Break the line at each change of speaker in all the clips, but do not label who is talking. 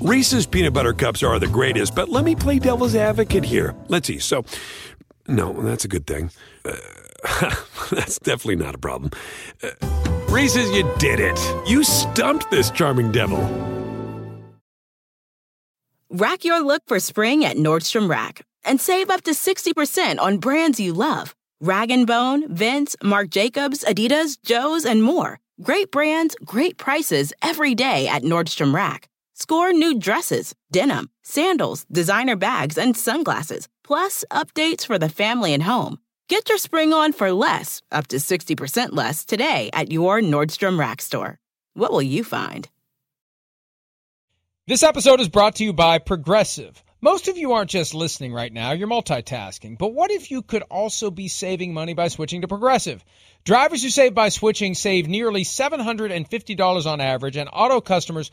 Reese's peanut butter cups are the greatest, but let me play devil's advocate here. Let's see. So, no, that's a good thing. Uh, that's definitely not a problem. Uh, Reese's, you did it. You stumped this charming devil.
Rack your look for spring at Nordstrom Rack and save up to 60% on brands you love. Rag & Bone, Vince, Marc Jacobs, Adidas, Joe's, and more. Great brands, great prices every day at Nordstrom Rack. Score new dresses, denim, sandals, designer bags, and sunglasses, plus updates for the family and home. Get your spring on for less, up to 60% less, today at your Nordstrom Rack store. What will you find?
This episode is brought to you by Progressive. Most of you aren't just listening right now, you're multitasking. But what if you could also be saving money by switching to Progressive? Drivers who save by switching save nearly $750 on average, and auto customers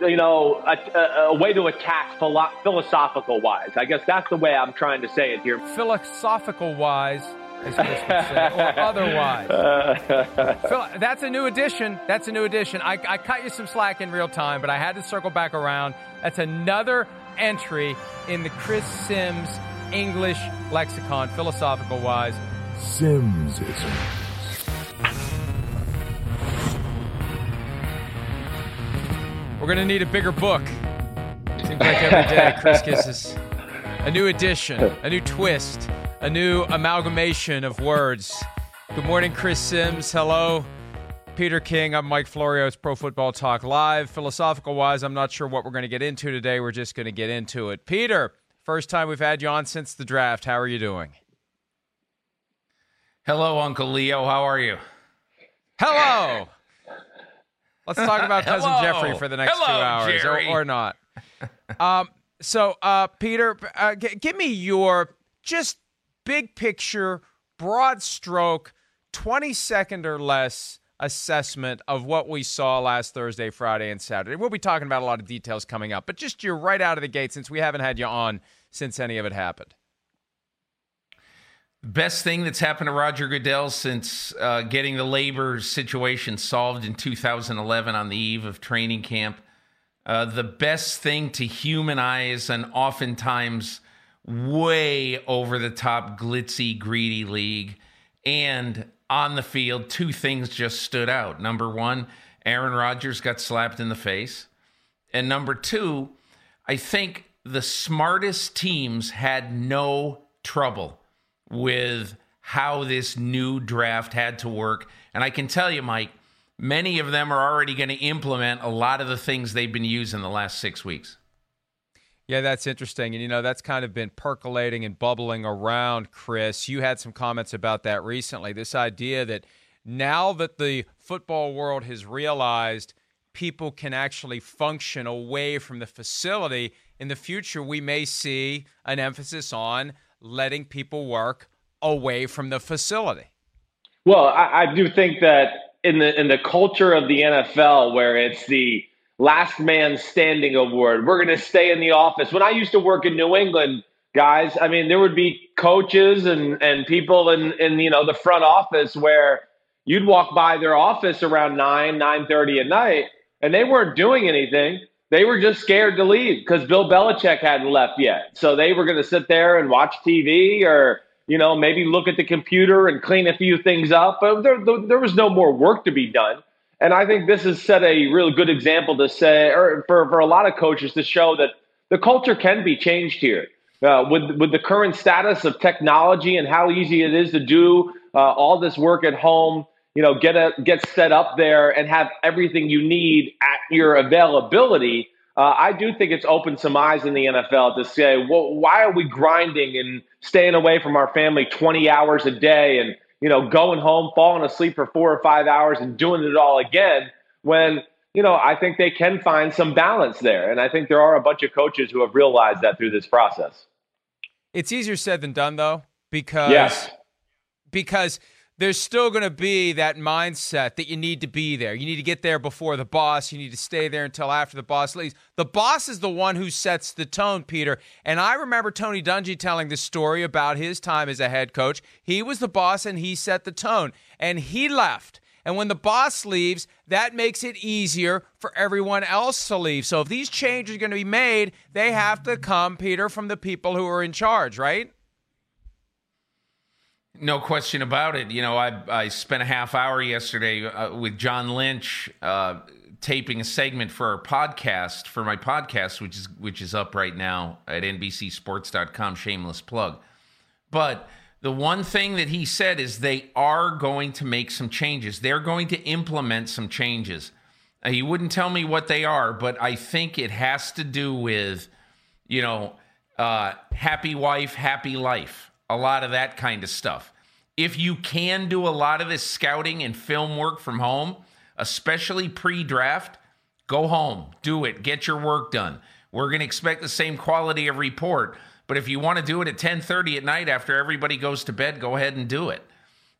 you know, a, a, a, way to attack philo- philosophical wise. I guess that's the way I'm trying to say it here.
Philosophical wise, as Chris would say, or otherwise. Phil, that's a new addition. That's a new addition. I, I cut you some slack in real time, but I had to circle back around. That's another entry in the Chris Sims English lexicon, philosophical wise.
Simsism.
We're going to need a bigger book. Seems like every day Chris kisses a new addition, a new twist, a new amalgamation of words. Good morning, Chris Sims. Hello. Peter King. I'm Mike Florio. It's Pro Football Talk Live. Philosophical wise, I'm not sure what we're going to get into today. We're just going to get into it. Peter, first time we've had you on since the draft. How are you doing?
Hello, Uncle Leo. How are you?
Hello. Let's talk about cousin Jeffrey for the next
Hello,
two hours, or, or, not. Um, so, uh, Peter, uh, g- give me your just big picture, broad stroke, twenty second or less assessment of what we saw last Thursday, Friday, and Saturday. We'll be talking about a lot of details coming up, but just you're right out of the gate since we haven't had you on since any of it happened.
Best thing that's happened to Roger Goodell since uh, getting the labor situation solved in 2011 on the eve of training camp. Uh, the best thing to humanize an oftentimes way over the top, glitzy, greedy league. And on the field, two things just stood out. Number one, Aaron Rodgers got slapped in the face. And number two, I think the smartest teams had no trouble with how this new draft had to work. And I can tell you, Mike, many of them are already going to implement a lot of the things they've been using the last six weeks.
Yeah, that's interesting. And, you know, that's kind of been percolating and bubbling around, Chris. You had some comments about that recently. This idea that now that the football world has realized people can actually function away from the facility, in the future, we may see an emphasis on letting people work away from the facility?
Well, I, I do think that in the in the culture of the NFL, where it's the last man standing award, we're going to stay in the office. When I used to work in New England, guys, I mean, there would be coaches and and people in in you know the front office where you'd walk by their office around nine nine thirty at night, and they weren't doing anything they were just scared to leave because Bill Belichick hadn't left yet. So they were going to sit there and watch TV or, you know, maybe look at the computer and clean a few things up. But there, there was no more work to be done. And I think this has set a really good example to say, or for, for a lot of coaches to show that the culture can be changed here. Uh, with with the current status of technology and how easy it is to do uh, all this work at home, you know, get a get set up there and have everything you need at your availability. Uh, I do think it's opened some eyes in the NFL to say, well, why are we grinding and staying away from our family 20 hours a day and you know going home, falling asleep for four or five hours and doing it all again when you know, I think they can find some balance there. And I think there are a bunch of coaches who have realized that through this process.
It's easier said than done, though, because
yes.
because there's still going to be that mindset that you need to be there. You need to get there before the boss. You need to stay there until after the boss leaves. The boss is the one who sets the tone, Peter. And I remember Tony Dungy telling this story about his time as a head coach. He was the boss and he set the tone, and he left. And when the boss leaves, that makes it easier for everyone else to leave. So if these changes are going to be made, they have to come, Peter, from the people who are in charge, right?
No question about it. You know, I I spent a half hour yesterday uh, with John Lynch uh, taping a segment for our podcast for my podcast, which is which is up right now at NBCSports.com. Shameless plug, but the one thing that he said is they are going to make some changes. They're going to implement some changes. Uh, he wouldn't tell me what they are, but I think it has to do with, you know, uh, happy wife, happy life a lot of that kind of stuff. If you can do a lot of this scouting and film work from home, especially pre draft, go home, do it, get your work done. We're going to expect the same quality of report, but if you want to do it at 10:30 at night after everybody goes to bed, go ahead and do it.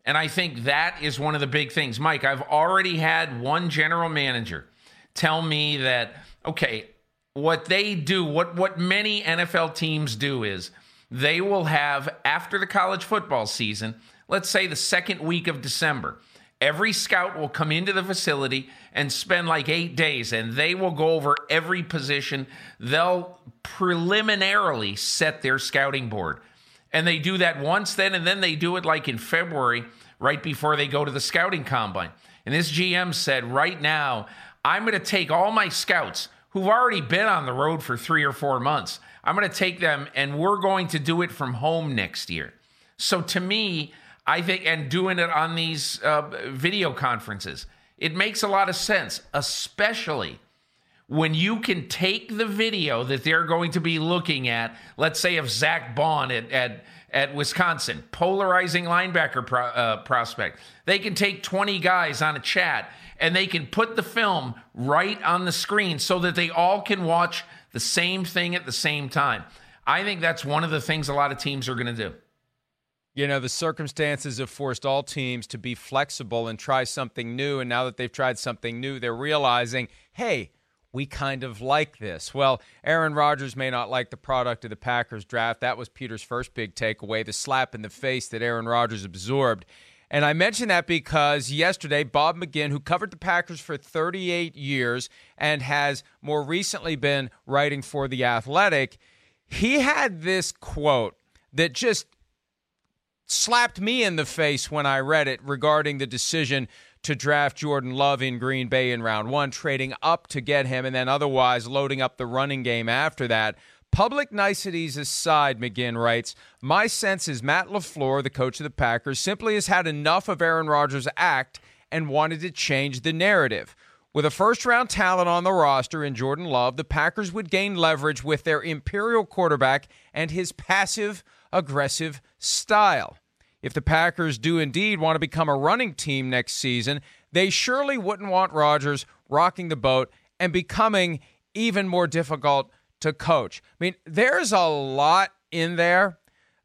And I think that is one of the big things. Mike, I've already had one general manager tell me that okay, what they do, what what many NFL teams do is they will have after the college football season, let's say the second week of December. Every scout will come into the facility and spend like eight days, and they will go over every position. They'll preliminarily set their scouting board. And they do that once, then, and then they do it like in February, right before they go to the scouting combine. And this GM said, right now, I'm going to take all my scouts who've already been on the road for three or four months. I'm going to take them and we're going to do it from home next year. So to me, I think, and doing it on these uh, video conferences, it makes a lot of sense, especially when you can take the video that they're going to be looking at, let's say of Zack Baun at, at, at Wisconsin, polarizing linebacker pro, uh, prospect. They can take 20 guys on a chat and they can put the film right on the screen so that they all can watch the same thing at the same time. I think that's one of the things a lot of teams are going to do.
You know, the circumstances have forced all teams to be flexible and try something new. And now that they've tried something new, they're realizing, hey, we kind of like this. Well, Aaron Rodgers may not like the product of the Packers draft. That was Peter's first big takeaway the slap in the face that Aaron Rodgers absorbed. And I mention that because yesterday, Bob McGinn, who covered the Packers for 38 years and has more recently been writing for The Athletic, he had this quote that just slapped me in the face when I read it regarding the decision to draft Jordan Love in Green Bay in round one, trading up to get him, and then otherwise loading up the running game after that. Public niceties aside, McGinn writes, My sense is Matt LaFleur, the coach of the Packers, simply has had enough of Aaron Rodgers' act and wanted to change the narrative. With a first round talent on the roster in Jordan Love, the Packers would gain leverage with their imperial quarterback and his passive aggressive style. If the Packers do indeed want to become a running team next season, they surely wouldn't want Rodgers rocking the boat and becoming even more difficult to coach. I mean, there's a lot in there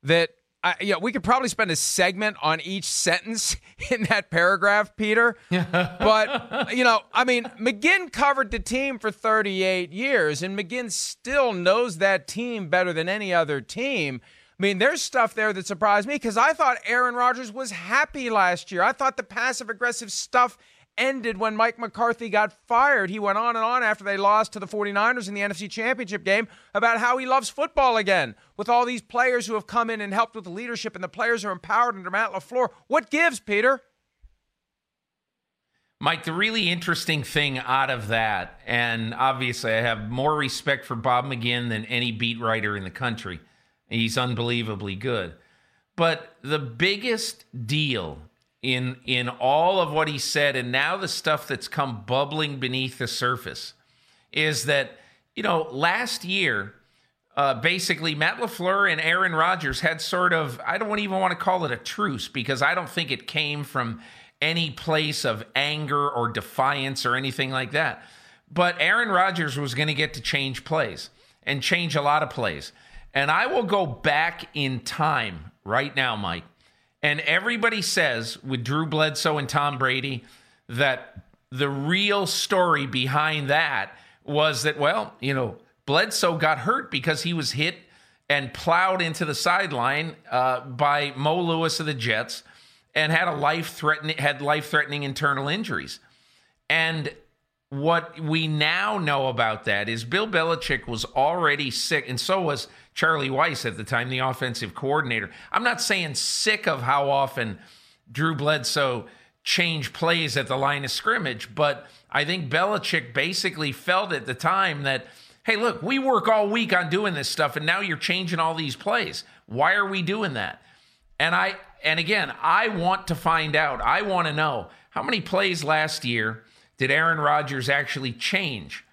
that I, you know, we could probably spend a segment on each sentence in that paragraph, Peter. but, you know, I mean, McGinn covered the team for 38 years, and McGinn still knows that team better than any other team. I mean, there's stuff there that surprised me because I thought Aaron Rodgers was happy last year. I thought the passive aggressive stuff ended when Mike McCarthy got fired. He went on and on after they lost to the 49ers in the NFC Championship game about how he loves football again with all these players who have come in and helped with the leadership and the players are empowered under Matt LaFleur. What gives, Peter?
Mike, the really interesting thing out of that, and obviously I have more respect for Bob McGinn than any beat writer in the country. He's unbelievably good. But the biggest deal in in all of what he said and now the stuff that's come bubbling beneath the surface is that you know last year uh, basically Matt LaFleur and Aaron Rodgers had sort of I don't even want to call it a truce because I don't think it came from any place of anger or defiance or anything like that. But Aaron Rodgers was going to get to change plays and change a lot of plays. And I will go back in time right now, Mike. And everybody says with Drew Bledsoe and Tom Brady that the real story behind that was that, well, you know, Bledsoe got hurt because he was hit and plowed into the sideline uh, by Mo Lewis of the Jets and had a life threatening had life threatening internal injuries. And what we now know about that is Bill Belichick was already sick, and so was Charlie Weis at the time, the offensive coordinator. I'm not saying sick of how often Drew Bledsoe changed plays at the line of scrimmage, but I think Belichick basically felt at the time that, hey, look, we work all week on doing this stuff, and now you're changing all these plays. Why are we doing that? And I and again, I want to find out. I want to know how many plays last year did Aaron Rodgers actually change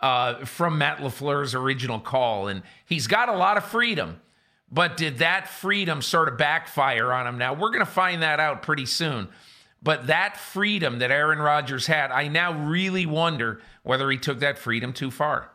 uh, from Matt LaFleur's original call? And he's got a lot of freedom, but did that freedom sort of backfire on him? Now, we're going to find that out pretty soon. But that freedom that Aaron Rodgers had, I now really wonder whether he took that freedom too far.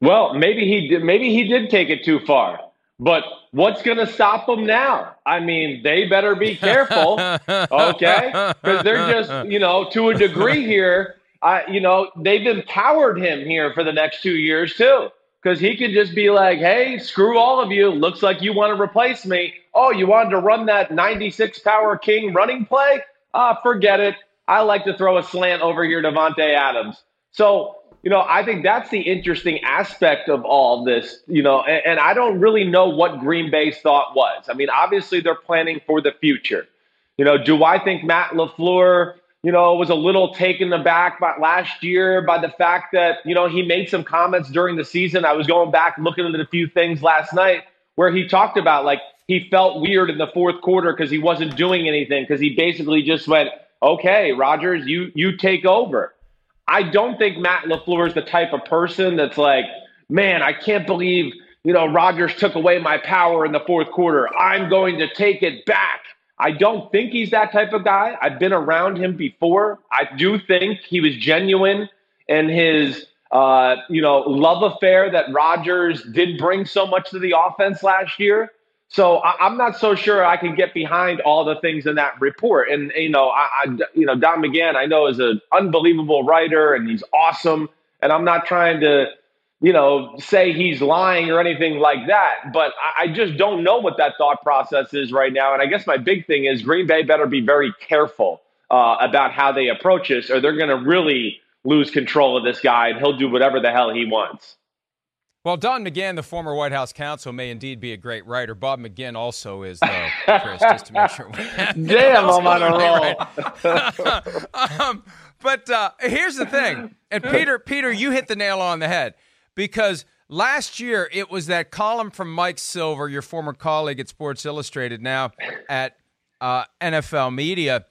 Well, maybe he did. Maybe he did take it too far. But what's going to stop them now? I mean, they better be careful, okay? Because they're just, you know, to a degree here. I, you know, they've empowered him here for the next two years too, because he can just be like, "Hey, screw all of you. Looks like you want to replace me. Oh, you wanted to run that 96 power king running play? Ah, forget it. I like to throw a slant over here to Davante Adams. So, you know, I think that's the interesting aspect of all this, you know, and, and, I don't really know what Green Bay's thought was. I mean, obviously they're planning for the future. You know, do I think Matt LaFleur, you know, was a little taken aback by last year by the fact that, you know, he made some comments during the season. I was going back looking at a few things last night where he talked about like he felt weird in the fourth quarter because he wasn't doing anything because he basically just went, "Okay, Rodgers, you you take over." I don't think Matt LaFleur is the type of person that's like, "Man, I can't believe you know Rodgers took away my power in the fourth quarter. I'm going to take it back." I don't think he's that type of guy. I've been around him before. I do think he was genuine in his uh, you know, love affair that Rodgers did bring so much to the offense last year. So I, am not so sure I can get behind all the things in that report. And you know, I, I you know Don McGahn I know is an unbelievable writer and he's awesome. And I'm not trying to you know say he's lying or anything like that. But I, I just don't know what that thought process is right now. And I guess my big thing is Green Bay better be very careful uh, about how they approach this, or they're going to really lose control of this guy and he'll do whatever the hell he wants.
Well, Don McGahn, the former White House counsel, may indeed be a great writer. Bob McGinn also is, though, Chris, just to make sure.
Damn, I'm on a
roll. um, but uh, here's the thing, and Peter, Peter, you hit the nail on the head because last year it was that column from Mike Silver, your former colleague at Sports Illustrated, now at uh, NFL Media,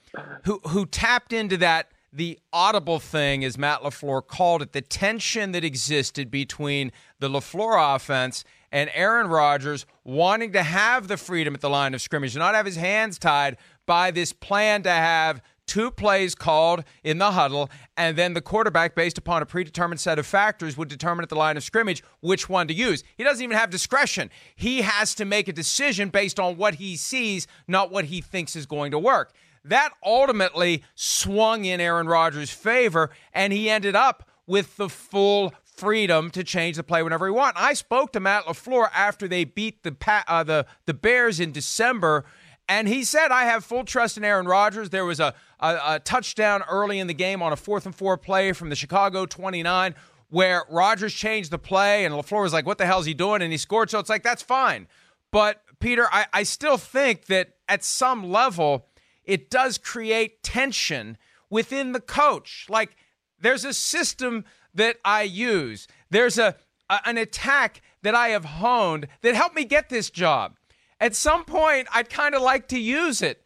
who who tapped into that the audible thing, as Matt LaFleur called it, the tension that existed between the LaFleur offense and Aaron Rodgers wanting to have the freedom at the line of scrimmage, not have his hands tied by this plan to have two plays called in the huddle, and then the quarterback, based upon a predetermined set of factors, would determine at the line of scrimmage which one to use. He doesn't even have discretion. He has to make a decision based on what he sees, not what he thinks is going to work. That ultimately swung in Aaron Rodgers' favor, and he ended up with the full freedom to change the play whenever he want. I spoke to Matt LaFleur after they beat the uh, the the Bears in December, and he said, "I have full trust in Aaron Rodgers." There was a, a, a touchdown early in the game on a fourth and four play from the Chicago 29 where Rodgers changed the play, and LaFleur was like, "What the hell is he doing?" and he scored. So it's like that's fine, but Peter, I, I still think that at some level it does create tension within the coach. Like there's a system that I use. There's a, a, an attack that I have honed that helped me get this job. At some point, I'd kind of like to use it.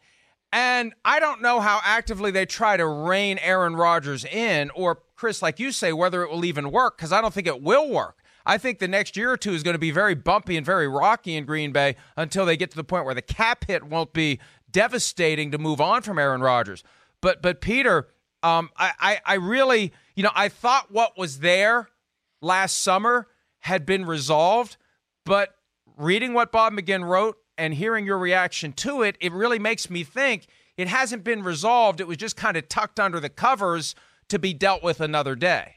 And I don't know how actively they try to rein Aaron Rodgers in, or Chris, like you say, whether it will even work, because I don't think it will work. I think the next year or two is going to be very bumpy and very rocky in Green Bay until they get to the point where the cap hit won't be devastating to move on from Aaron Rodgers. But but Peter, um, I, I I really you know I thought what was there last summer had been resolved, but reading what Bob McGinn wrote and hearing your reaction to it, it really makes me think it hasn't been resolved. It was just kind of tucked under the covers to be dealt with another day.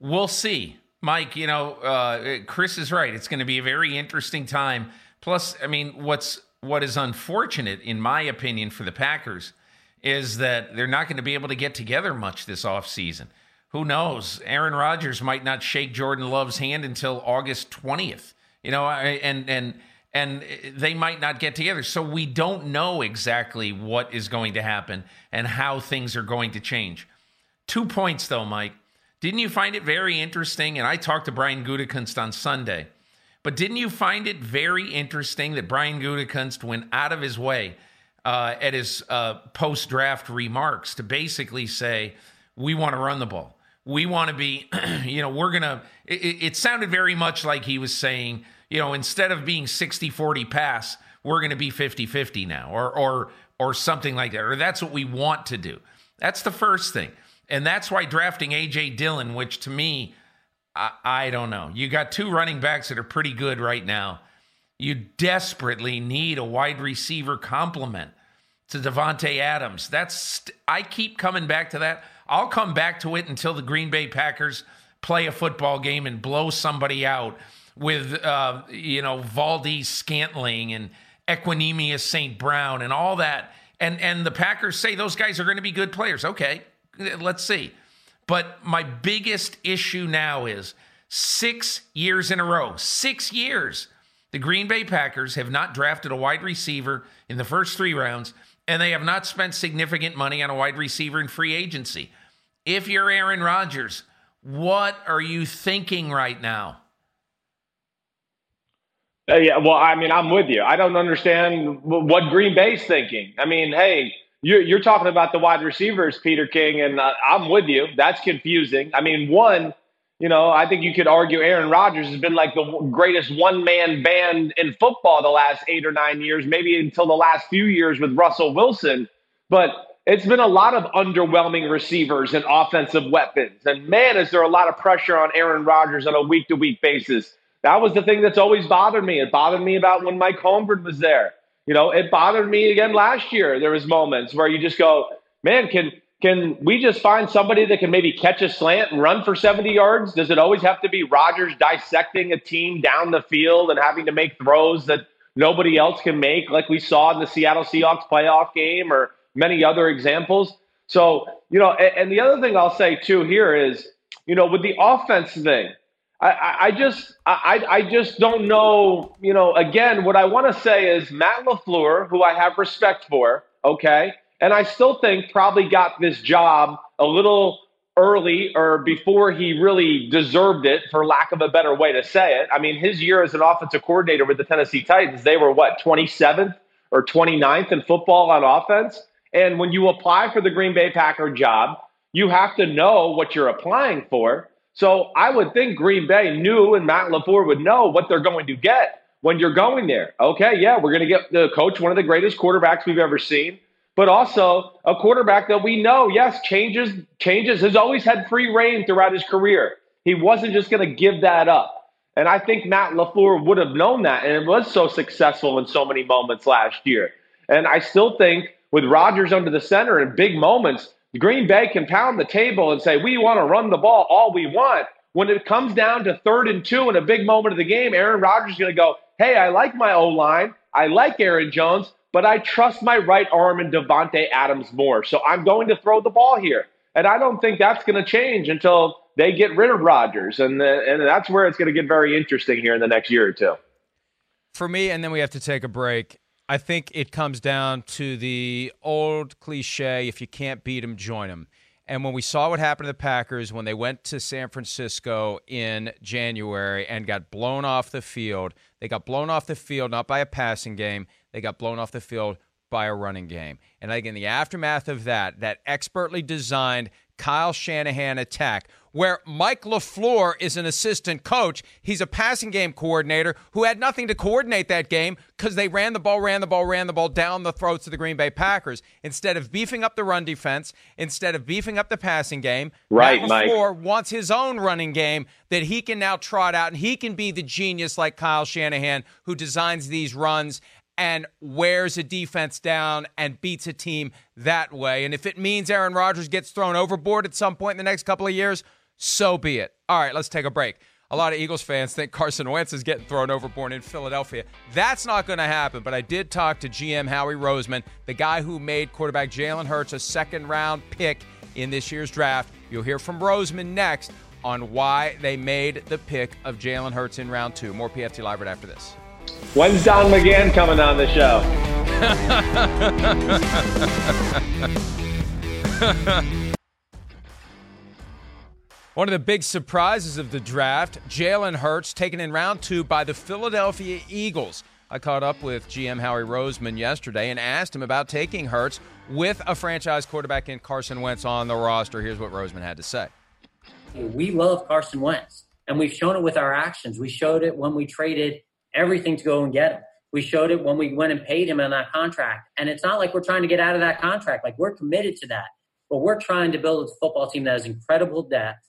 We'll see. Mike, you know, uh, Chris is right. It's going to be a very interesting time. Plus, I mean, what's what is unfortunate, in my opinion, for the Packers is that they're not going to be able to get together much this offseason. Who knows? Aaron Rodgers might not shake Jordan Love's hand until August 20th. You know, and and and they might not get together. So we don't know exactly what is going to happen and how things are going to change. Two points though, Mike. Didn't you find it very interesting? And I talked to Brian Gutekunst on Sunday, but didn't you find it very interesting that Brian Gutekunst went out of his way uh, at his uh, post draft remarks to basically say, we want to run the ball. We want to be, you know, we're going to, it, sounded very much like he was saying, you know, instead of being 60 40 pass, we're going to be 50 50 now, or, or, or something like that, or that's what we want to do. That's the first thing. And that's why drafting A.J. Dillon, which to me, I, I, don't know. You got two running backs that are pretty good right now. You desperately need a wide receiver complement to Davante Adams. That's I keep coming back to that. I'll come back to it until the Green Bay Packers play a football game and blow somebody out with uh, you know Valdes-Scantling and Equanimeous St. Brown and all that. And and the Packers say those guys are going to be good players. Okay, Let's see. But my biggest issue now is six years in a row, six years, the Green Bay Packers have not drafted a wide receiver in the first three rounds, and they have not spent significant money on a wide receiver in free agency. If you're Aaron Rodgers, what are you thinking right now?
Uh, yeah, well, I mean, I'm with you. I don't understand what Green Bay's thinking. I mean, hey, you're, you're talking about the wide receivers, Peter King, and uh, I'm with you. That's confusing. I mean, one, you know, I think you could argue Aaron Rodgers has been like the greatest one man band in football the last eight or nine years, maybe until the last few years with Russell Wilson. But it's been a lot of underwhelming receivers and offensive weapons. And man, is there a lot of pressure on Aaron Rodgers on a week to week basis. That was the thing that's always bothered me. It bothered me about when Mike Holmgren was there. You know, it bothered me again last year. There was moments where you just go, man, can can we just find somebody that can maybe catch a slant and run for 70 yards? Does it always have to be Rodgers dissecting a team down the field and having to make throws that nobody else can make, like we saw in the Seattle Seahawks playoff game or many other examples? So, you know, and, and the other thing I'll say too here is, you know, with the offense thing, I, I just I, I just don't know. You know, again, what I want to say is Matt LaFleur, who I have respect for, okay, and I still think probably got this job a little early or before he really deserved it, for lack of a better way to say it. I mean, his year as an offensive coordinator with the Tennessee Titans, they were what 27th or 29th in football on offense. And when you apply for the Green Bay Packer job, you have to know what you're applying for. So I would think Green Bay knew and Matt LaFleur would know what they're going to get when you're going there. Okay, yeah, we're going to get the coach, one of the greatest quarterbacks we've ever seen, but also a quarterback that we know, yes, changes, changes, has always had free reign throughout his career. He wasn't just going to give that up. And I think Matt LaFleur would have known that, and it was so successful in so many moments last year. And I still think with Rodgers under the center in big moments, Green Bay can pound the table and say, we want to run the ball all we want. When it comes down to third and two in a big moment of the game, Aaron Rodgers is going to go, hey, I like my O line. I like Aaron Jones, but I trust my right arm and Davante Adams more. So I'm going to throw the ball here. And I don't think that's going to change until they get rid of Rodgers. And, the, and that's where it's going to get very interesting here in the next year or two.
For me, and then we have to take a break. I think it comes down to the old cliche if you can't beat them, join them. And when we saw what happened to the Packers when they went to San Francisco in January and got blown off the field, they got blown off the field not by a passing game, they got blown off the field by a running game. And think in the aftermath of that, that expertly designed Kyle Shanahan attack, where Mike LaFleur is an assistant coach. He's a passing game coordinator who had nothing to coordinate that game because they ran the ball, ran the ball, ran the ball down the throats of the Green Bay Packers. Instead of beefing up the run defense, instead of beefing up the passing game,
right,
Matt LaFleur
Mike.
wants his own running game that he can now trot out, and he can be the genius like Kyle Shanahan who designs these runs and wears a defense down and beats a team that way. And if it means Aaron Rodgers gets thrown overboard at some point in the next couple of years, so be it. All right, let's take a break. A lot of Eagles fans think Carson Wentz is getting thrown overboard in Philadelphia. That's not going to happen, but I did talk to GM Howie Roseman, the guy who made quarterback Jalen Hurts a second round pick in this year's draft. You'll hear from Roseman next on why they made the pick of Jalen Hurts in round two. More PFT Live right after this.
When's Don McGahn coming on the show?
One of the big surprises of the draft, Jalen Hurts taken in round two by the Philadelphia Eagles. I caught up with GM Howie Roseman yesterday and asked him about taking Hurts with a franchise quarterback in Carson Wentz on the roster. Here's what Roseman had to say.
We love Carson Wentz, and we've shown it with our actions. We showed it when we traded everything to go and get him. We showed it when we went and paid him on that contract. And it's not like we're trying to get out of that contract. Like we're committed to that. But we're trying to build a football team that has incredible depth,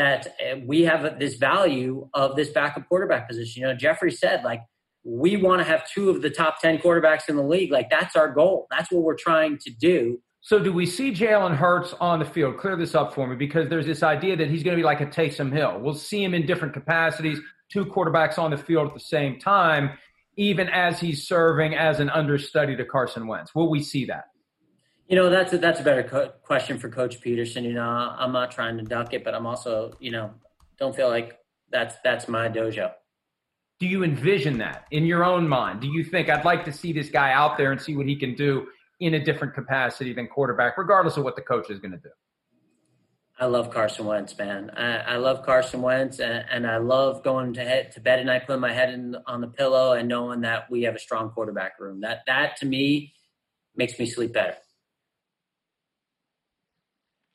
that uh, we have this value of this backup quarterback position. You know, Jeffrey said, like, we want to have two of the top 10 quarterbacks in the league. Like, that's our goal. That's what we're trying to do.
So, do we see Jalen Hurts on the field? Clear this up for me because there's this idea that he's going to be like a Taysom Hill. We'll see him in different capacities, two quarterbacks on the field at the same time, even as he's serving as an understudy to Carson Wentz. Will we see that?
You know, that's a, that's a better co- question for Coach Pederson. You know, I'm not trying to duck it, but I'm also, you know, don't feel like that's that's my dojo.
Do you envision that in your own mind? Do you think I'd like to see this guy out there and see what he can do in a different capacity than quarterback, regardless of what the coach is going to do?
I love Carson Wentz, man. I, I love Carson Wentz, and, and, I love going to head, to bed at night, putting my head in, on the pillow, and knowing that we have a strong quarterback room. That that to me makes me sleep better.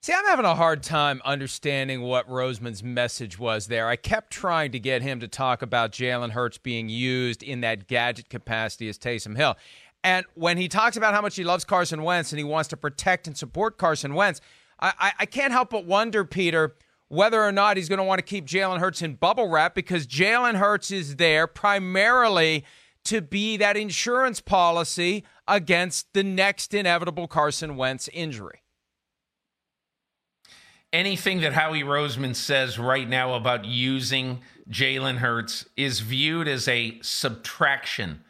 See, I'm having a hard time understanding what Roseman's message was there. I kept trying to get him to talk about Jalen Hurts being used in that gadget capacity as Taysom Hill. And when he talks about how much he loves Carson Wentz and he wants to protect and support Carson Wentz, I, I, I can't help but wonder, Peter, whether or not he's going to want to keep Jalen Hurts in bubble wrap because Jalen Hurts is there primarily to be that insurance policy against the next inevitable Carson Wentz injury
anything that Howie Roseman says right now about using Jalen Hurts is viewed as a subtraction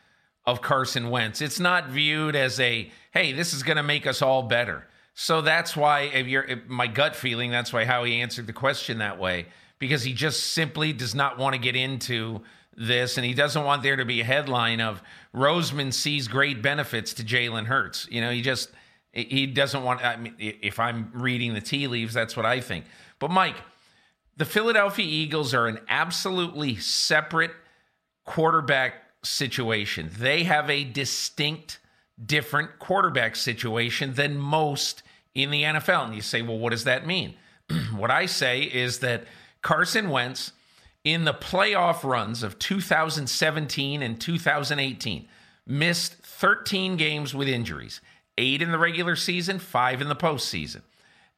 of Carson Wentz. It's not viewed as a, hey, this is going to make us all better. So that's why, if you're, if my gut feeling, that's why Howie answered the question that way, because he just simply does not want to get into this and he doesn't want there to be a headline of Roseman sees great benefits to Jalen Hurts. You know, he just, he doesn't want. I mean, if I'm reading the tea leaves, that's what I think. But Mike, the Philadelphia Eagles are an absolutely separate quarterback situation. They have a distinct, different quarterback situation than most in the NFL. And you say, well, what does that mean? what I say is that Carson Wentz, in the playoff runs of 2017 and 2018, missed 13 games with injuries eight in the regular season, five in the postseason.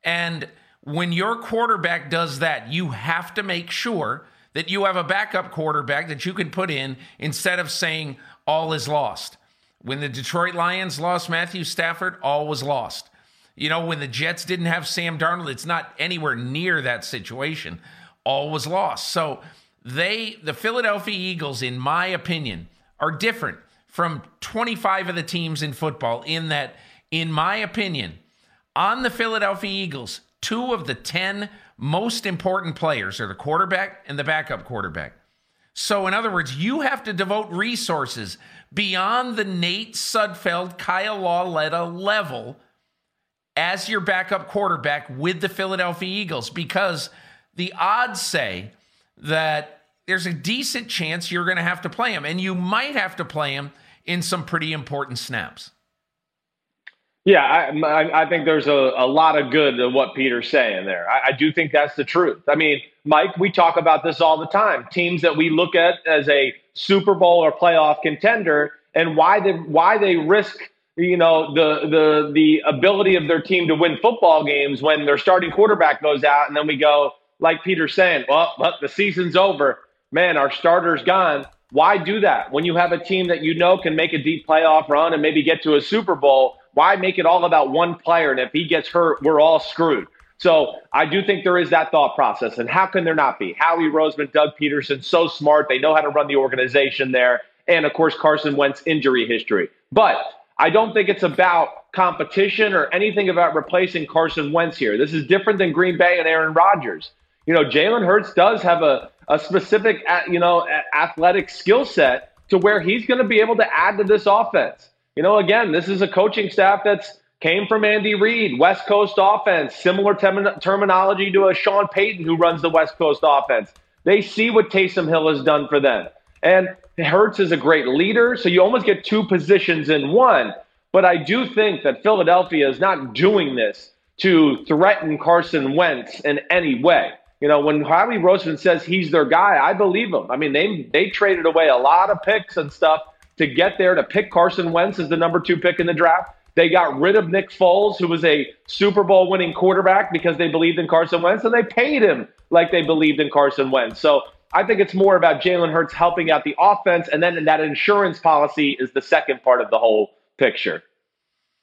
And when your quarterback does that, you have to make sure that you have a backup quarterback that you can put in instead of saying all is lost. When the Detroit Lions lost Matthew Stafford, all was lost. You know, when the Jets didn't have Sam Darnold, it's not anywhere near that situation. All was lost. So they, the Philadelphia Eagles, in my opinion, are different from 25 of the teams in football in that in my opinion, on the Philadelphia Eagles, two of the 10 most important players are the quarterback and the backup quarterback. So, in other words, you have to devote resources beyond the Nate Sudfeld, Kyle Lauletta level as your backup quarterback with the Philadelphia Eagles because the odds say that there's a decent chance you're going to have to play him, and you might have to play him in some pretty important snaps.
Yeah, I, I think there's a, a lot of good in what Peter's saying there. I, I do think that's the truth. I mean, Mike, we talk about this all the time. Teams that we look at as a Super Bowl or playoff contender, and why they why they risk you know the the the ability of their team to win football games when their starting quarterback goes out, and then we go like Peter's saying, well, but the season's over. Man, our starter's gone. Why do that when you have a team that you know can make a deep playoff run and maybe get to a Super Bowl? Why make it all about one player? And if he gets hurt, we're all screwed. So I do think there is that thought process. And how can there not be? Howie Roseman, Doug Pederson, so smart. They know how to run the organization there. And of course, Carson Wentz injury history. But I don't think it's about competition or anything about replacing Carson Wentz here. This is different than Green Bay and Aaron Rodgers. You know, Jalen Hurts does have a, a specific, you know, athletic skill set to where he's going to be able to add to this offense you know, again, this is a coaching staff that's came from Andy Reid, West Coast offense, similar term- terminology to a Sean Payton who runs the West Coast offense. They see what Taysom Hill has done for them. And Hurts is a great leader, so you almost get two positions in one. But I do think that Philadelphia is not doing this to threaten Carson Wentz in any way. You know, when Howie Roseman says he's their guy, I believe him. I mean, they they traded away a lot of picks and stuff to get there to pick Carson Wentz as the number two pick in the draft. They got rid of Nick Foles, who was a Super Bowl winning quarterback because they believed in Carson Wentz, and they paid him like they believed in Carson Wentz. So I think it's more about Jalen Hurts helping out the offense, and then that insurance policy is the second part of the whole picture.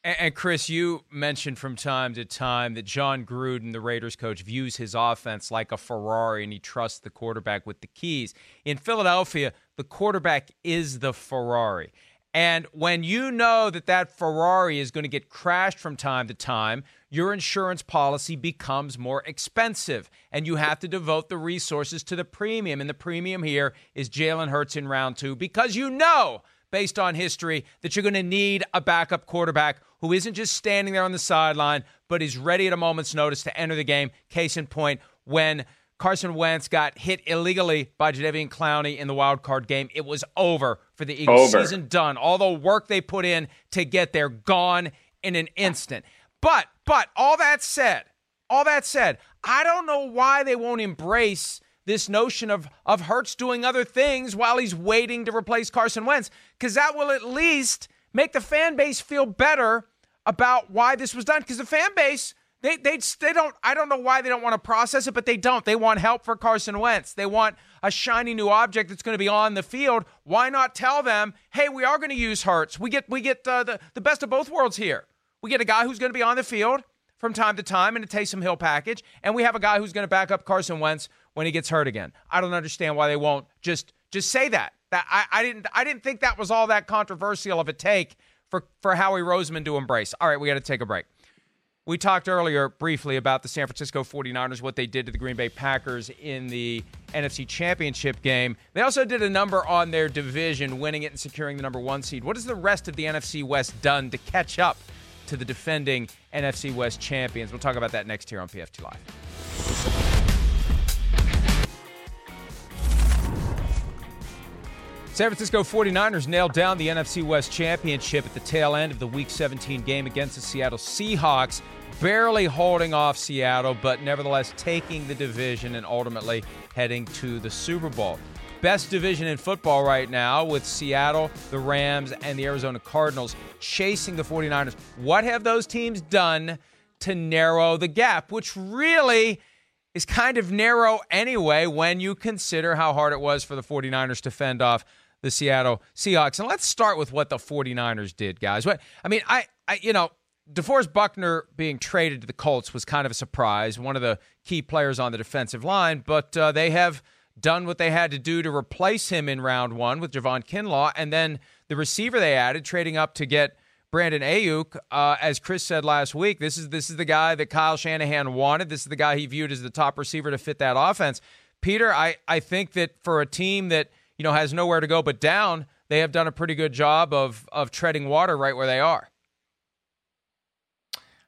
And, Chris, you mentioned from time to time that Jon Gruden, the Raiders coach, views his offense like a Ferrari and he trusts the quarterback with the keys. In Philadelphia, the quarterback is the Ferrari. And when you know that that Ferrari is going to get crashed from time to time, your insurance policy becomes more expensive and you have to devote the resources to the premium. And the premium here is Jalen Hurts in round two because you know, based on history, that you're going to need a backup quarterback who isn't just standing there on the sideline, but is ready at a moment's notice to enter the game. Case in point, when Carson Wentz got hit illegally by Jadeveon Clowney in the wild card game, it was over for the Eagles. Over. Season done. All the work they put in to get there, gone in an instant. But, but, all that said, all that said, I don't know why they won't embrace this notion of of Hurts doing other things while he's waiting to replace Carson Wentz, because that will at least make the fan base feel better about why this was done because the fan base they they they don't I don't know why they don't want to process it but they don't they want help for Carson Wentz they want a shiny new object that's going to be on the field why not tell them hey we are going to use Hurts. we get we get uh, the the best of both worlds here we get a guy who's going to be on the field from time to time in a Taysom Hill package and we have a guy who's going to back up Carson Wentz when he gets hurt again I don't understand why they won't just just say that that I, I didn't I didn't think that was all that controversial of a take for, for Howie Roseman to embrace. All right, we got to take a break. We talked earlier briefly about the San Francisco 49ers, what they did to the Green Bay Packers in the NFC Championship game. They also did a number on their division, winning it and securing the number one seed. What has the rest of the NFC West done to catch up to the defending NFC West champions? We'll talk about that next here on PFT Live. San Francisco 49ers nailed down the NFC West Championship at the tail end of the Week 17 game against the Seattle Seahawks, barely holding off Seattle, but nevertheless taking the division and ultimately heading to the Super Bowl. Best division in football right now with Seattle, the Rams, and the Arizona Cardinals chasing the 49ers. What have those teams done to narrow the gap, which really is kind of narrow anyway when you consider how hard it was for the 49ers to fend off the Seattle Seahawks. And let's start with what the 49ers did, guys. What I mean, I, I you know, DeForest Buckner being traded to the Colts was kind of a surprise, one of the key players on the defensive line, but uh, they have done what they had to do to replace him in round one with Javon Kinlaw, and then the receiver they added, trading up to get Brandon Aiyuk. Uh, as Chris said last week, this is this is the guy that Kyle Shanahan wanted. This is the guy he viewed as the top receiver to fit that offense. Peter, I, I think that for a team that – you know, has nowhere to go but down, they have done a pretty good job of of treading water right where they are.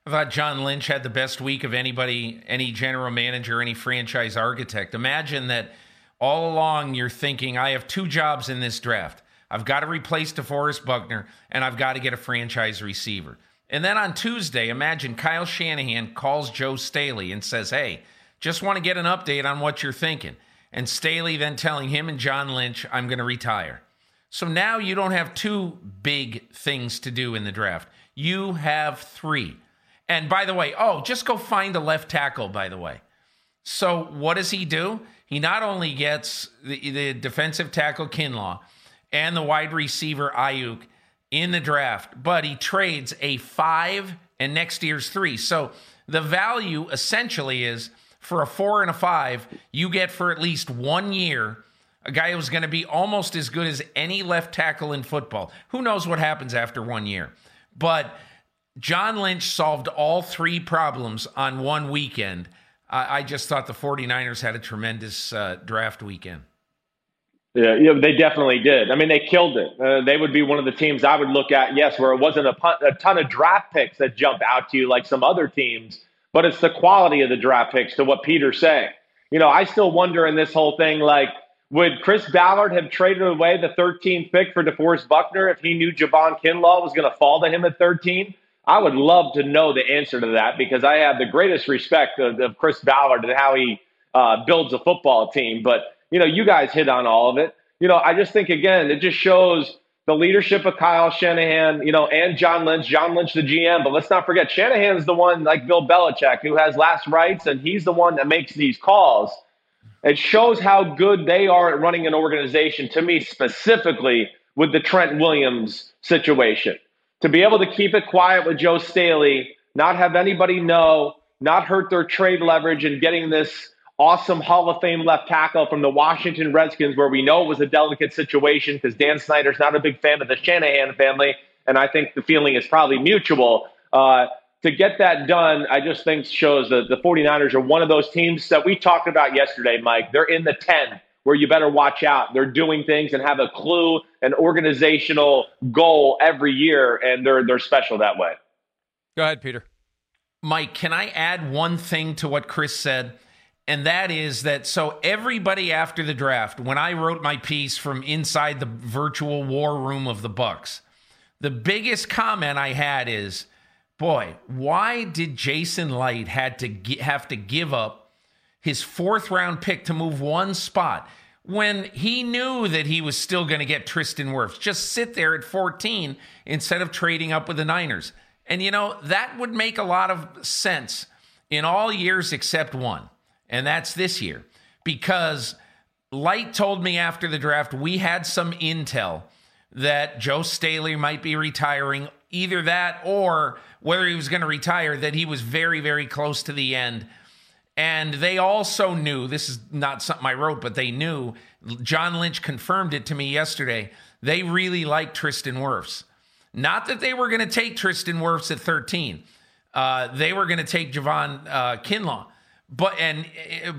I thought John Lynch had the best week of anybody, any general manager, any franchise architect. Imagine that all along you're thinking, I have two jobs in this draft. I've got to replace DeForest Buckner, and I've got to get a franchise receiver. And then on Tuesday, imagine Kyle Shanahan calls Joe Staley and says, Hey, just want to get an update on what you're thinking. And Staley then telling him and John Lynch, I'm going to retire. So now you don't have two big things to do in the draft. You have three. And by the way, oh, just go find a left tackle, by the way. So what does he do? He not only gets the, the defensive tackle Kinlaw and the wide receiver Aiyuk in the draft, but he trades a five and next year's three. So the value essentially is for a four and a five, you get for at least one year a guy who's going to be almost as good as any left tackle in football. Who knows what happens after one year? But John Lynch solved all three problems on one weekend. I, I just thought the 49ers had a tremendous uh, draft weekend.
Yeah, yeah, they definitely did. I mean, they killed it. Uh, they would be one of the teams I would look at, yes, where it wasn't a, pun- a ton of draft picks that jump out to you like some other teams, but it's the quality of the draft picks to what Peter's saying. You know, I still wonder in this whole thing, like, would Chris Ballard have traded away the 13th pick for DeForest Buckner if he knew Javon Kinlaw was going to fall to him at 13? I would love to know the answer to that because I have the greatest respect of, of Chris Ballard and how he uh, builds a football team. But, you know, you guys hit on all of it. You know, I just think, again, it just shows the leadership of Kyle Shanahan, you know, and John Lynch, John Lynch, the GM. But let's not forget, Shanahan's the one, like Bill Belichick, who has last rights, and he's the one that makes these calls. It shows how good they are at running an organization, to me specifically, with the Trent Williams situation to be able to keep it quiet with Joe Staley, not have anybody know, not hurt their trade leverage, and getting this awesome Hall of Fame left tackle from the Washington Redskins, where we know it was a delicate situation because Dan Snyder's not a big fan of the Shanahan family, and I think the feeling is probably mutual. Uh, to get that done, I just think shows that the 49ers are one of those teams that we talked about yesterday, Mike. They're in the 10 where you better watch out. They're doing things and have a clue, an organizational goal every year, and they're they're special that way.
Go ahead, Peter.
Mike, can I add one thing to what Chris said? And that is that so everybody after the draft, when I wrote my piece from inside the virtual war room of the Bucs, the biggest comment I had is, boy, why did Jason Licht had to have to give up his fourth round pick to move one spot when he knew that he was still going to get Tristan Wirfs. Just sit there at 14 instead of trading up with the Niners. And you know, that would make a lot of sense in all years except one, and that's this year. Because Licht told me after the draft, we had some intel that Joe Staley might be retiring, either that or whether he was going to retire, that he was very, very close to the end and they also knew this is not something I wrote, but they knew. John Lynch confirmed it to me yesterday. They really liked Tristan Wirfs. Not that they were going to take Tristan Wirfs at 13. Uh, they were going to take Javon uh, Kinlaw, but and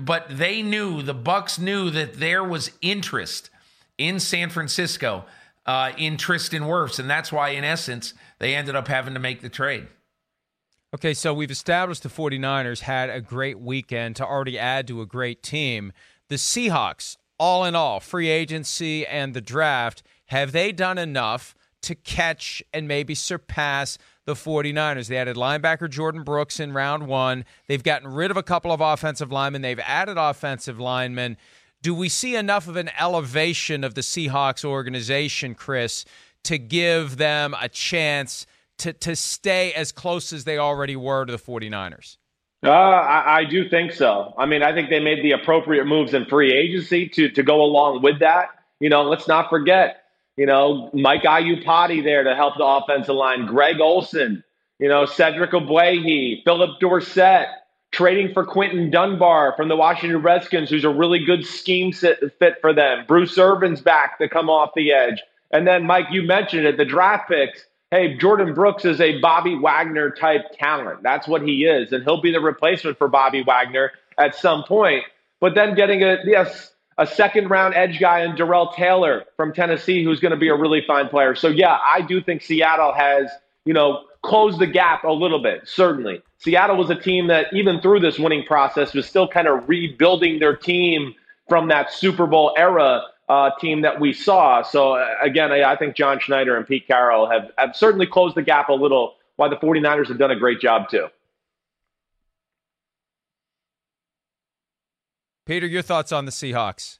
but they knew the Bucs knew that there was interest in San Francisco uh, in Tristan Wirfs, and that's why, in essence, they ended up having to make the trade.
Okay, so we've established the 49ers had a great weekend to already add to a great team. The Seahawks, all in all, free agency and the draft, have they done enough to catch and maybe surpass the 49ers? They added linebacker Jordyn Brooks in round one. They've gotten rid of a couple of offensive linemen, they've added offensive linemen. Do we see enough of an elevation of the Seahawks organization, Chris, to give them a chance? to, to stay as close as they already were to the 49ers?
Uh, I, I, do think so. I mean, I think they made the appropriate moves in free agency to, to go along with that. You know, let's not forget, you know, Mike Iupati there to help the offensive line, Greg Olsen, you know, Cedric Ogbuehi, Phillip Dorsett, trading for Quinton Dunbar from the Washington Redskins, who's a really good scheme fit for them. Bruce Irvin's back to come off the edge. And then, Mike, you mentioned it, the draft picks hey, Jordyn Brooks is a Bobby Wagner type talent. That's what he is. And he'll be the replacement for Bobby Wagner at some point. But then getting a, yes, a second round edge guy in Darrell Taylor from Tennessee, who's going to be a really fine player. So, yeah, I do think Seattle has, you know, closed the gap a little bit, certainly. Seattle was a team that, even through this winning process, was still kind of rebuilding their team from that Super Bowl era uh, team that we saw. So again, I, I, think John Schneider and Pete Carroll have, have certainly closed the gap a little why the 49ers have done a great job too.
Peter, your thoughts on the Seahawks?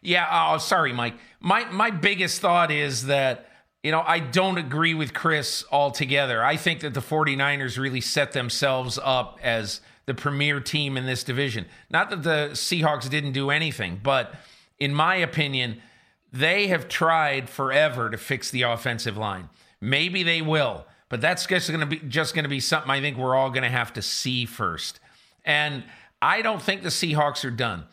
Yeah, oh, sorry, Mike. My my biggest thought is that you know, I don't agree with Chris altogether. I think that the 49ers really set themselves up as the premier team in this division. Not that the Seahawks didn't do anything, but in my opinion, they have tried forever to fix the offensive line. Maybe they will, but that's just going to be just going to be something I think we're all going to have to see first. And I don't think the Seahawks are done.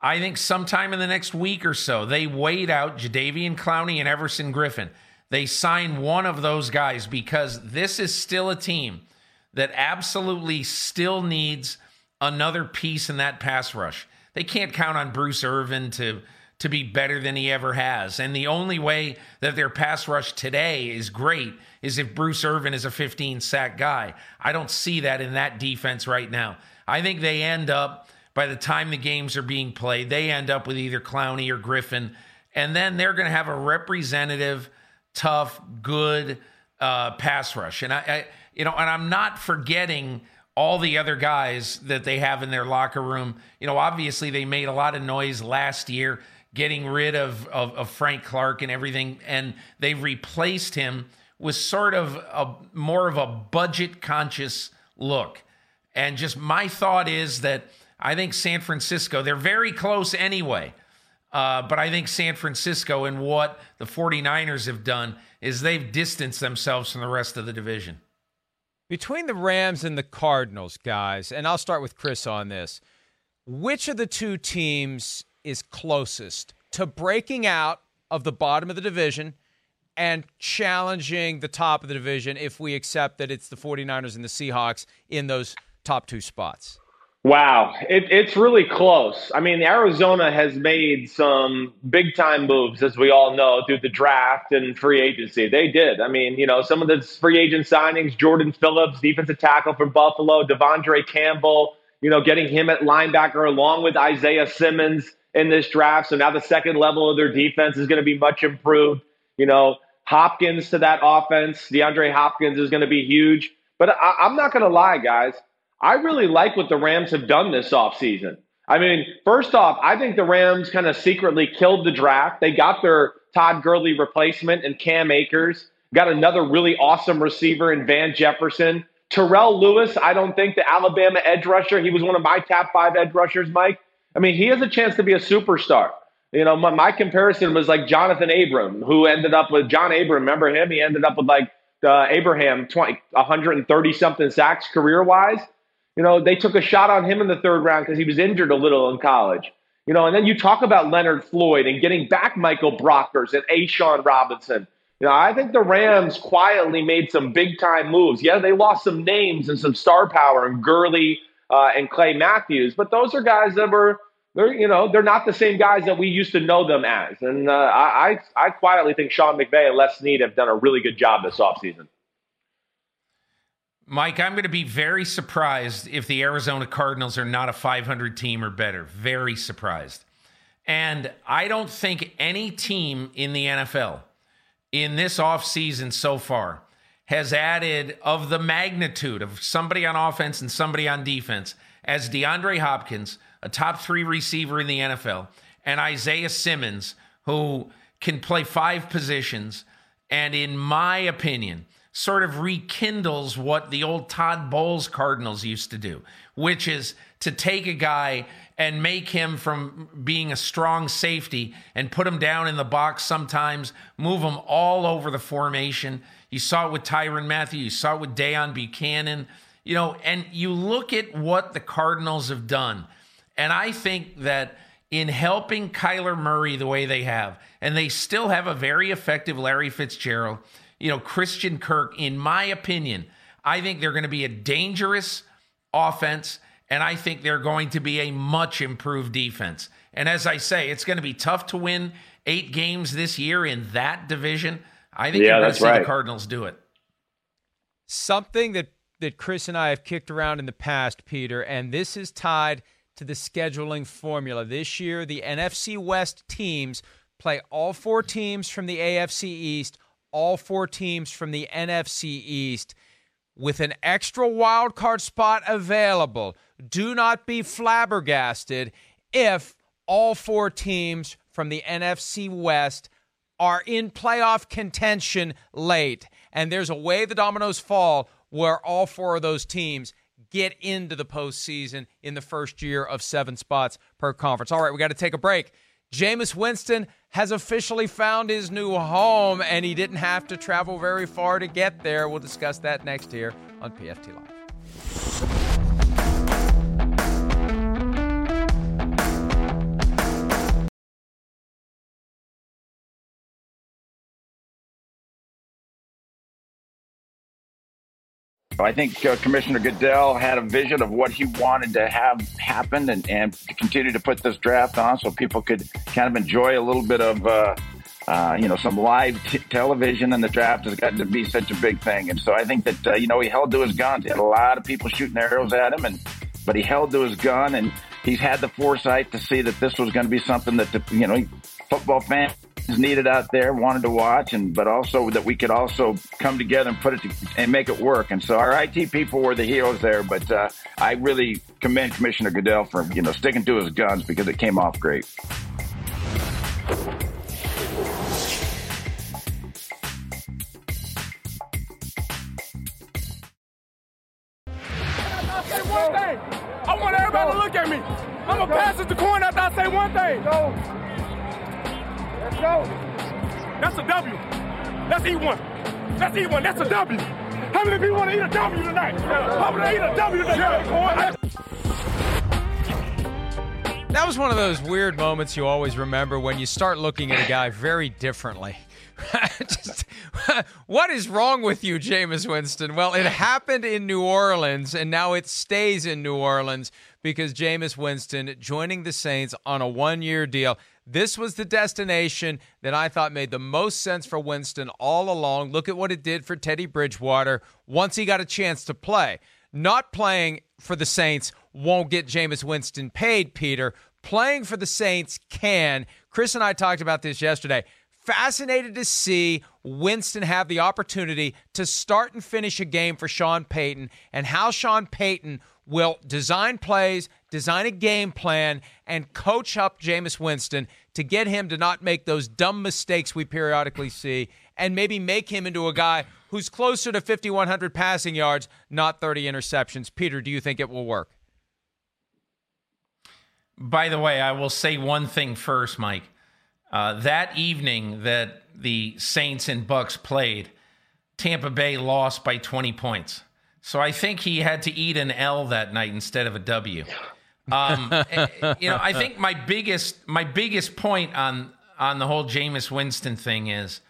I think sometime in the next week or so, they wait out Jadeveon Clowney and Everson Griffen. they sign one of those guys because this is still a team that absolutely still needs another piece in that pass rush. They can't count on Bruce Irvin to to be better than he ever has. And the only way that their pass rush today is great is if Bruce Irvin is a 15 sack guy. I don't see that in that defense right now. I think they end up by the time the games are being played, they end up with either Clowney or Griffen. and then they're going to have a representative tough, good uh, pass rush. And I, I, you know, and I'm not forgetting all the other guys that they have in their locker room. You know, obviously they made a lot of noise last year getting rid of, of, of Frank Clark and everything, and they replaced him with sort of a more of a budget conscious look. And just my thought is that I think San Francisco, they're very close anyway. Uh, but I think San Francisco and what the 49ers have done is they've distanced themselves from the rest of the division.
Between the Rams and the Cardinals, guys, and I'll start with Chris on this. Which of the two teams is closest to breaking out of the bottom of the division and challenging the top of the division if we accept that it's the 49ers and the Seahawks in those top two spots?
Wow, it, it's really close. I mean, Arizona has made some big time moves, as we all know, through the draft and free agency. They did. I mean, you know, some of the free agent signings Jordan Phillips, defensive tackle from Buffalo, De'Vondre Campbell, you know, getting him at linebacker along with Isaiah Simmons in this draft. So now the second level of their defense is going to be much improved. You know, Hopkins to that offense, DeAndre Hopkins is going to be huge. But I, I'm not going to lie, guys. I really like what the Rams have done this offseason. I mean, first off, I think the Rams kind of secretly killed the draft. They got their Todd Gurley replacement and Cam Akers, got another really awesome receiver in Van Jefferson. Terrell Lewis, I don't think the Alabama edge rusher, he was one of my top five edge rushers, Mike. I mean, he has a chance to be a superstar. You know, my, my comparison was like Jonathan Abram, who ended up with John Abram. Remember him? He ended up with like uh, Abraham, 20, 130 something sacks career wise. You know, they took a shot on him in the third round because he was injured a little in college. You know, and then you talk about Leonard Floyd and getting back Michael Brockers and A. A'Shawn Robinson. You know, I think the Rams quietly made some big time moves. Yeah, they lost some names and some star power and Gurley uh, and Clay Matthews, but those are guys that were they're you know they're not the same guys that we used to know them as. And uh, I, I I quietly think Sean McVay and Les Snead have done a really good job this offseason.
Mike, I'm going to be very surprised if the Arizona Cardinals are not a 500 team or better. Very surprised. And I don't think any team in the NFL in this offseason so far has added of the magnitude of somebody on offense and somebody on defense as DeAndre Hopkins, a top three receiver in the NFL, and Isaiah Simmons, who can play five positions. And in my opinion, sort of rekindles what the old Todd Bowles Cardinals used to do, which is to take a guy and make him from being a strong safety and put him down in the box sometimes, move him all over the formation. You saw it with Tyrann Mathieu, you saw it with Deone Bucannon, you know, and you look at what the Cardinals have done. And I think that in helping Kyler Murray the way they have, and they still have a very effective Larry Fitzgerald you know, Christian Kirk, in my opinion, I think they're going to be a dangerous offense, and I think they're going to be a much improved defense. And as I say, it's going to be tough to win eight games this year in that division. I think yeah, you're going to see right. the Cardinals do it.
Something that that Chris and I have kicked around in the past, Peter, and this is tied to the scheduling formula. This year, the NFC West teams play all four teams from the AFC East all four teams from the NFC East with an extra wild card spot available. Do not be flabbergasted if all four teams from the NFC West are in playoff contention late. And there's a way the dominoes fall where all four of those teams get into the postseason in the first year of seven spots per conference. All right, we got to take a break. Jameis Winston has officially found his new home, and he didn't have to travel very far to get there. We'll discuss that next here on PFT Live.
I think uh, Commissioner Goodell had a vision of what he wanted to have happen and, and continue to put this draft on so people could kind of enjoy a little bit of, uh, uh, you know, some live t- television and the draft has gotten to be such a big thing. And so I think that, uh, you know, he held to his guns. He had a lot of people shooting arrows at him, and but he held to his gun and he's had the foresight to see that this was going to be something that, you know, football fans needed out there, wanted to watch, and but also that we could also come together and put it to, and make it work. And so our IT people were the heroes there, but uh, I really commend Commissioner Goodell for you know sticking to his guns because it came off great.
I want everybody to look at me. I'm gonna pass it to corner after I say one thing. Let's go. That's a W. Let's eat one. Let's eat one. That's a W. How many people want to eat a W tonight? How many eat a W tonight?
That was one of those weird moments you always remember when you start looking at a guy very differently. Just, what is wrong with you, Jameis Winston? Well, it happened in New Orleans, and now it stays in New Orleans because Jameis Winston joining the Saints on a one year deal. This was the destination that I thought made the most sense for Winston all along. Look at what it did for Teddy Bridgewater once he got a chance to play. Not playing for the Saints won't get Jameis Winston paid, Peter. Playing for the Saints can. Chris and I talked about this yesterday. Fascinated to see Winston have the opportunity to start and finish a game for Sean Payton and how Sean Payton will design plays, design a game plan, and coach up Jameis Winston to get him to not make those dumb mistakes we periodically see and maybe make him into a guy who's closer to 5,100 passing yards, not 30 interceptions. Peter, do you think it will work?
By the way, I will say one thing first, Mike. Uh, that evening that the Saints and Bucs played, Tampa Bay lost by 20 points. So I think he had to eat an L that night instead of a W. Um, eh, you know, I think my biggest my biggest point on on the whole Jameis Winston thing is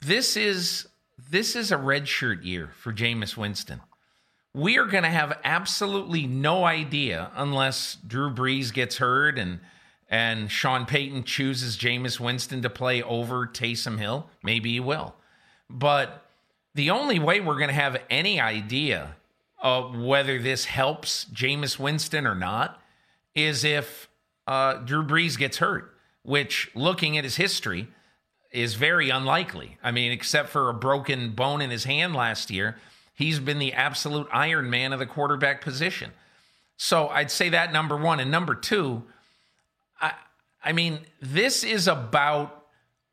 this is this is a redshirt year for Jameis Winston. We are going to have absolutely no idea unless Drew Brees gets hurt and and Sean Payton chooses Jameis Winston to play over Taysom Hill. Maybe he will, but the only way we're going to have any idea of whether this helps Jameis Winston or not is if uh, Drew Brees gets hurt, which, looking at his history, is very unlikely. I mean, except for a broken bone in his hand last year, he's been the absolute Iron Man of the quarterback position. So I'd say that number one. And number two, I, I mean, this is about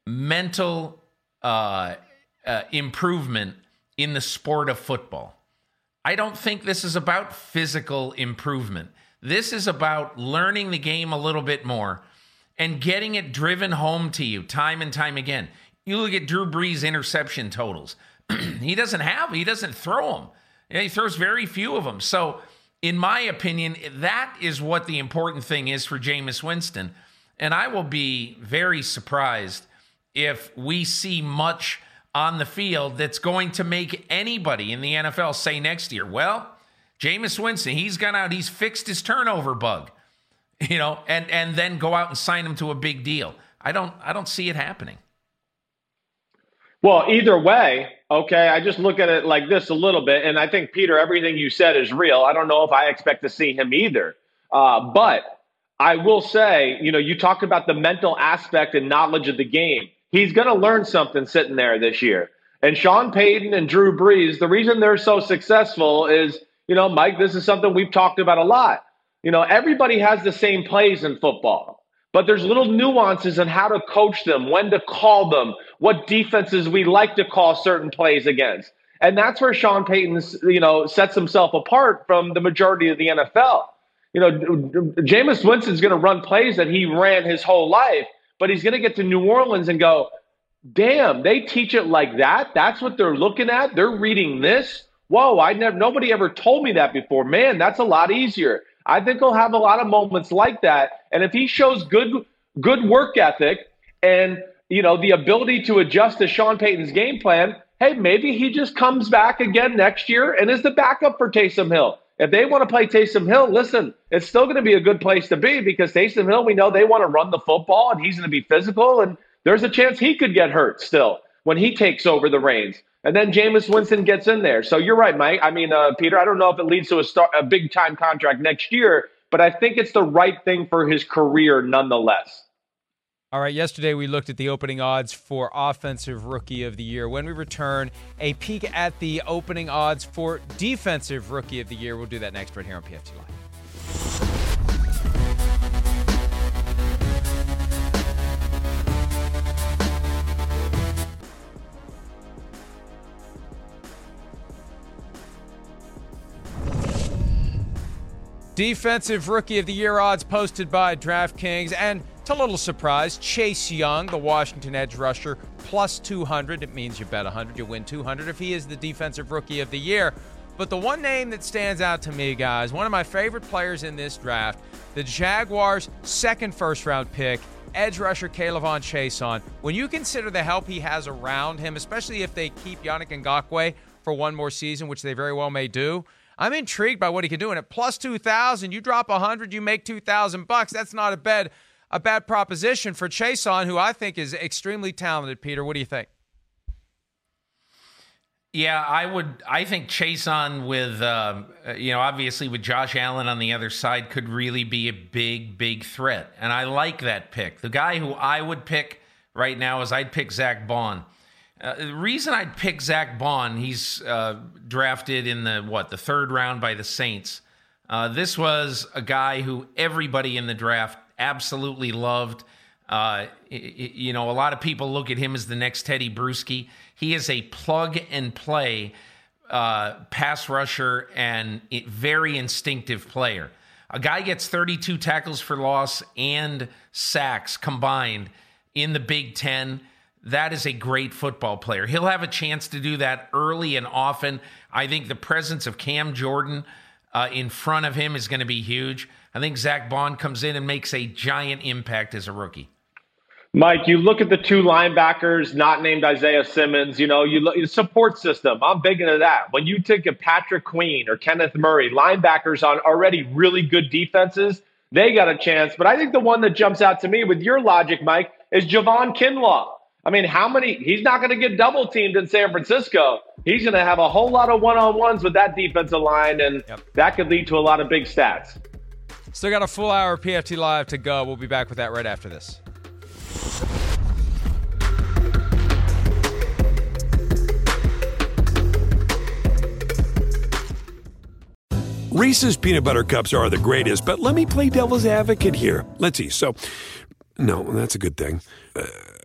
mental uh, uh, improvement in the sport of football. I don't think this is about physical improvement. This is about learning the game a little bit more and getting it driven home to you time and time again. You look at Drew Brees' interception totals. he doesn't have, he doesn't throw them. He throws very few of them. So, in my opinion, that is what the important thing is for Jameis Winston. And I will be very surprised if we see much on the field that's going to make anybody in the NFL say next year, well, Jameis Winston, he's gone out, he's fixed his turnover bug, you know, and and then go out and sign him to a big deal. I don't I don't see it happening.
Well, either way, okay, I just look at it like this a little bit, and I think Peter, everything you said is real. I don't know if I expect to see him either, uh, but I will say, you know, you talked about the mental aspect and knowledge of the game he's going to learn something sitting there this year. And Sean Payton and Drew Brees, the reason they're so successful is, you know, Mike, this is something we've talked about a lot. You know, everybody has the same plays in football, but there's little nuances in how to coach them, when to call them, what defenses we like to call certain plays against. And that's where Sean Payton, you know, sets himself apart from the majority of the NFL. You know, Jameis Winston's going to run plays that he ran his whole life, but he's going to get to New Orleans and go, damn, they teach it like that. That's what they're looking at. They're reading this. Whoa, I never nobody ever told me that before. Man, that's a lot easier. I think he'll have a lot of moments like that. And if he shows good good work ethic and you know the ability to adjust to Sean Payton's game plan, hey, maybe he just comes back again next year and is the backup for Taysom Hill. If they want to play Taysom Hill, listen, it's still going to be a good place to be because Taysom Hill, we know they want to run the football and he's going to be physical and there's a chance he could get hurt still when he takes over the reins. And then Jameis Winston gets in there. So you're right, Mike. I mean, uh, Peter, I don't know if it leads to a, star, a big time contract next year, but I think it's the right thing for his career nonetheless.
All right, yesterday we looked at the opening odds for Offensive Rookie of the Year. When we return, a peek at the opening odds for Defensive Rookie of the Year. We'll do that next right here on PFT Live. Defensive Rookie of the Year odds posted by DraftKings. And to little surprise, Chase Young, the Washington edge rusher, plus 200. It means you bet 100, you win 200 if he is the Defensive Rookie of the Year. But the one name that stands out to me, guys, one of my favorite players in this draft, the Jaguars' second first round pick, edge rusher K'Lavon Chaisson. When you consider the help he has around him, especially if they keep Yannick Ngakoue for one more season, which they very well may do, I'm intrigued by what he can do. And at plus 2,000, you drop 100, you make 2,000 bucks. That's not a bad, a bad proposition for Chaisson, who I think is extremely talented. Peter, what do you think?
Yeah, I would. I think Chaisson with, uh, you know, obviously with Josh Allen on the other side could really be a big, big threat. And I like that pick. The guy who I would pick right now is I'd pick Zack Baun. Uh, the reason I'd pick Zack Baun, he's uh, drafted in the what the third round by the Saints. Uh, this was a guy who everybody in the draft absolutely loved. Uh, you know, a lot of people look at him as the next Tedy Bruschi. He is a plug and play uh, pass rusher and very instinctive player. A guy gets 32 tackles for loss and sacks combined in the Big Ten. That is a great football player. He'll have a chance to do that early and often. I think the presence of Cam Jordan uh, in front of him is going to be huge. I think Zack Baun comes in and makes a giant impact as a rookie.
Mike, you look at the two linebackers not named Isaiah Simmons, you know, you look support system. I'm big into that. When you take a Patrick Queen or Kenneth Murray, linebackers on already really good defenses, they got a chance. But I think the one that jumps out to me with your logic, Mike, is Javon Kinlaw. I mean, how many? He's not going to get double teamed in San Francisco. He's going to have a whole lot of one on ones with that defensive line, and yep. that could lead to a lot of big stats.
Still got a full hour of PFT Live to go. We'll be back with that right after this.
Reese's peanut butter cups are the greatest, but let me play devil's advocate here. Let's see. So, no, that's a good thing. Uh,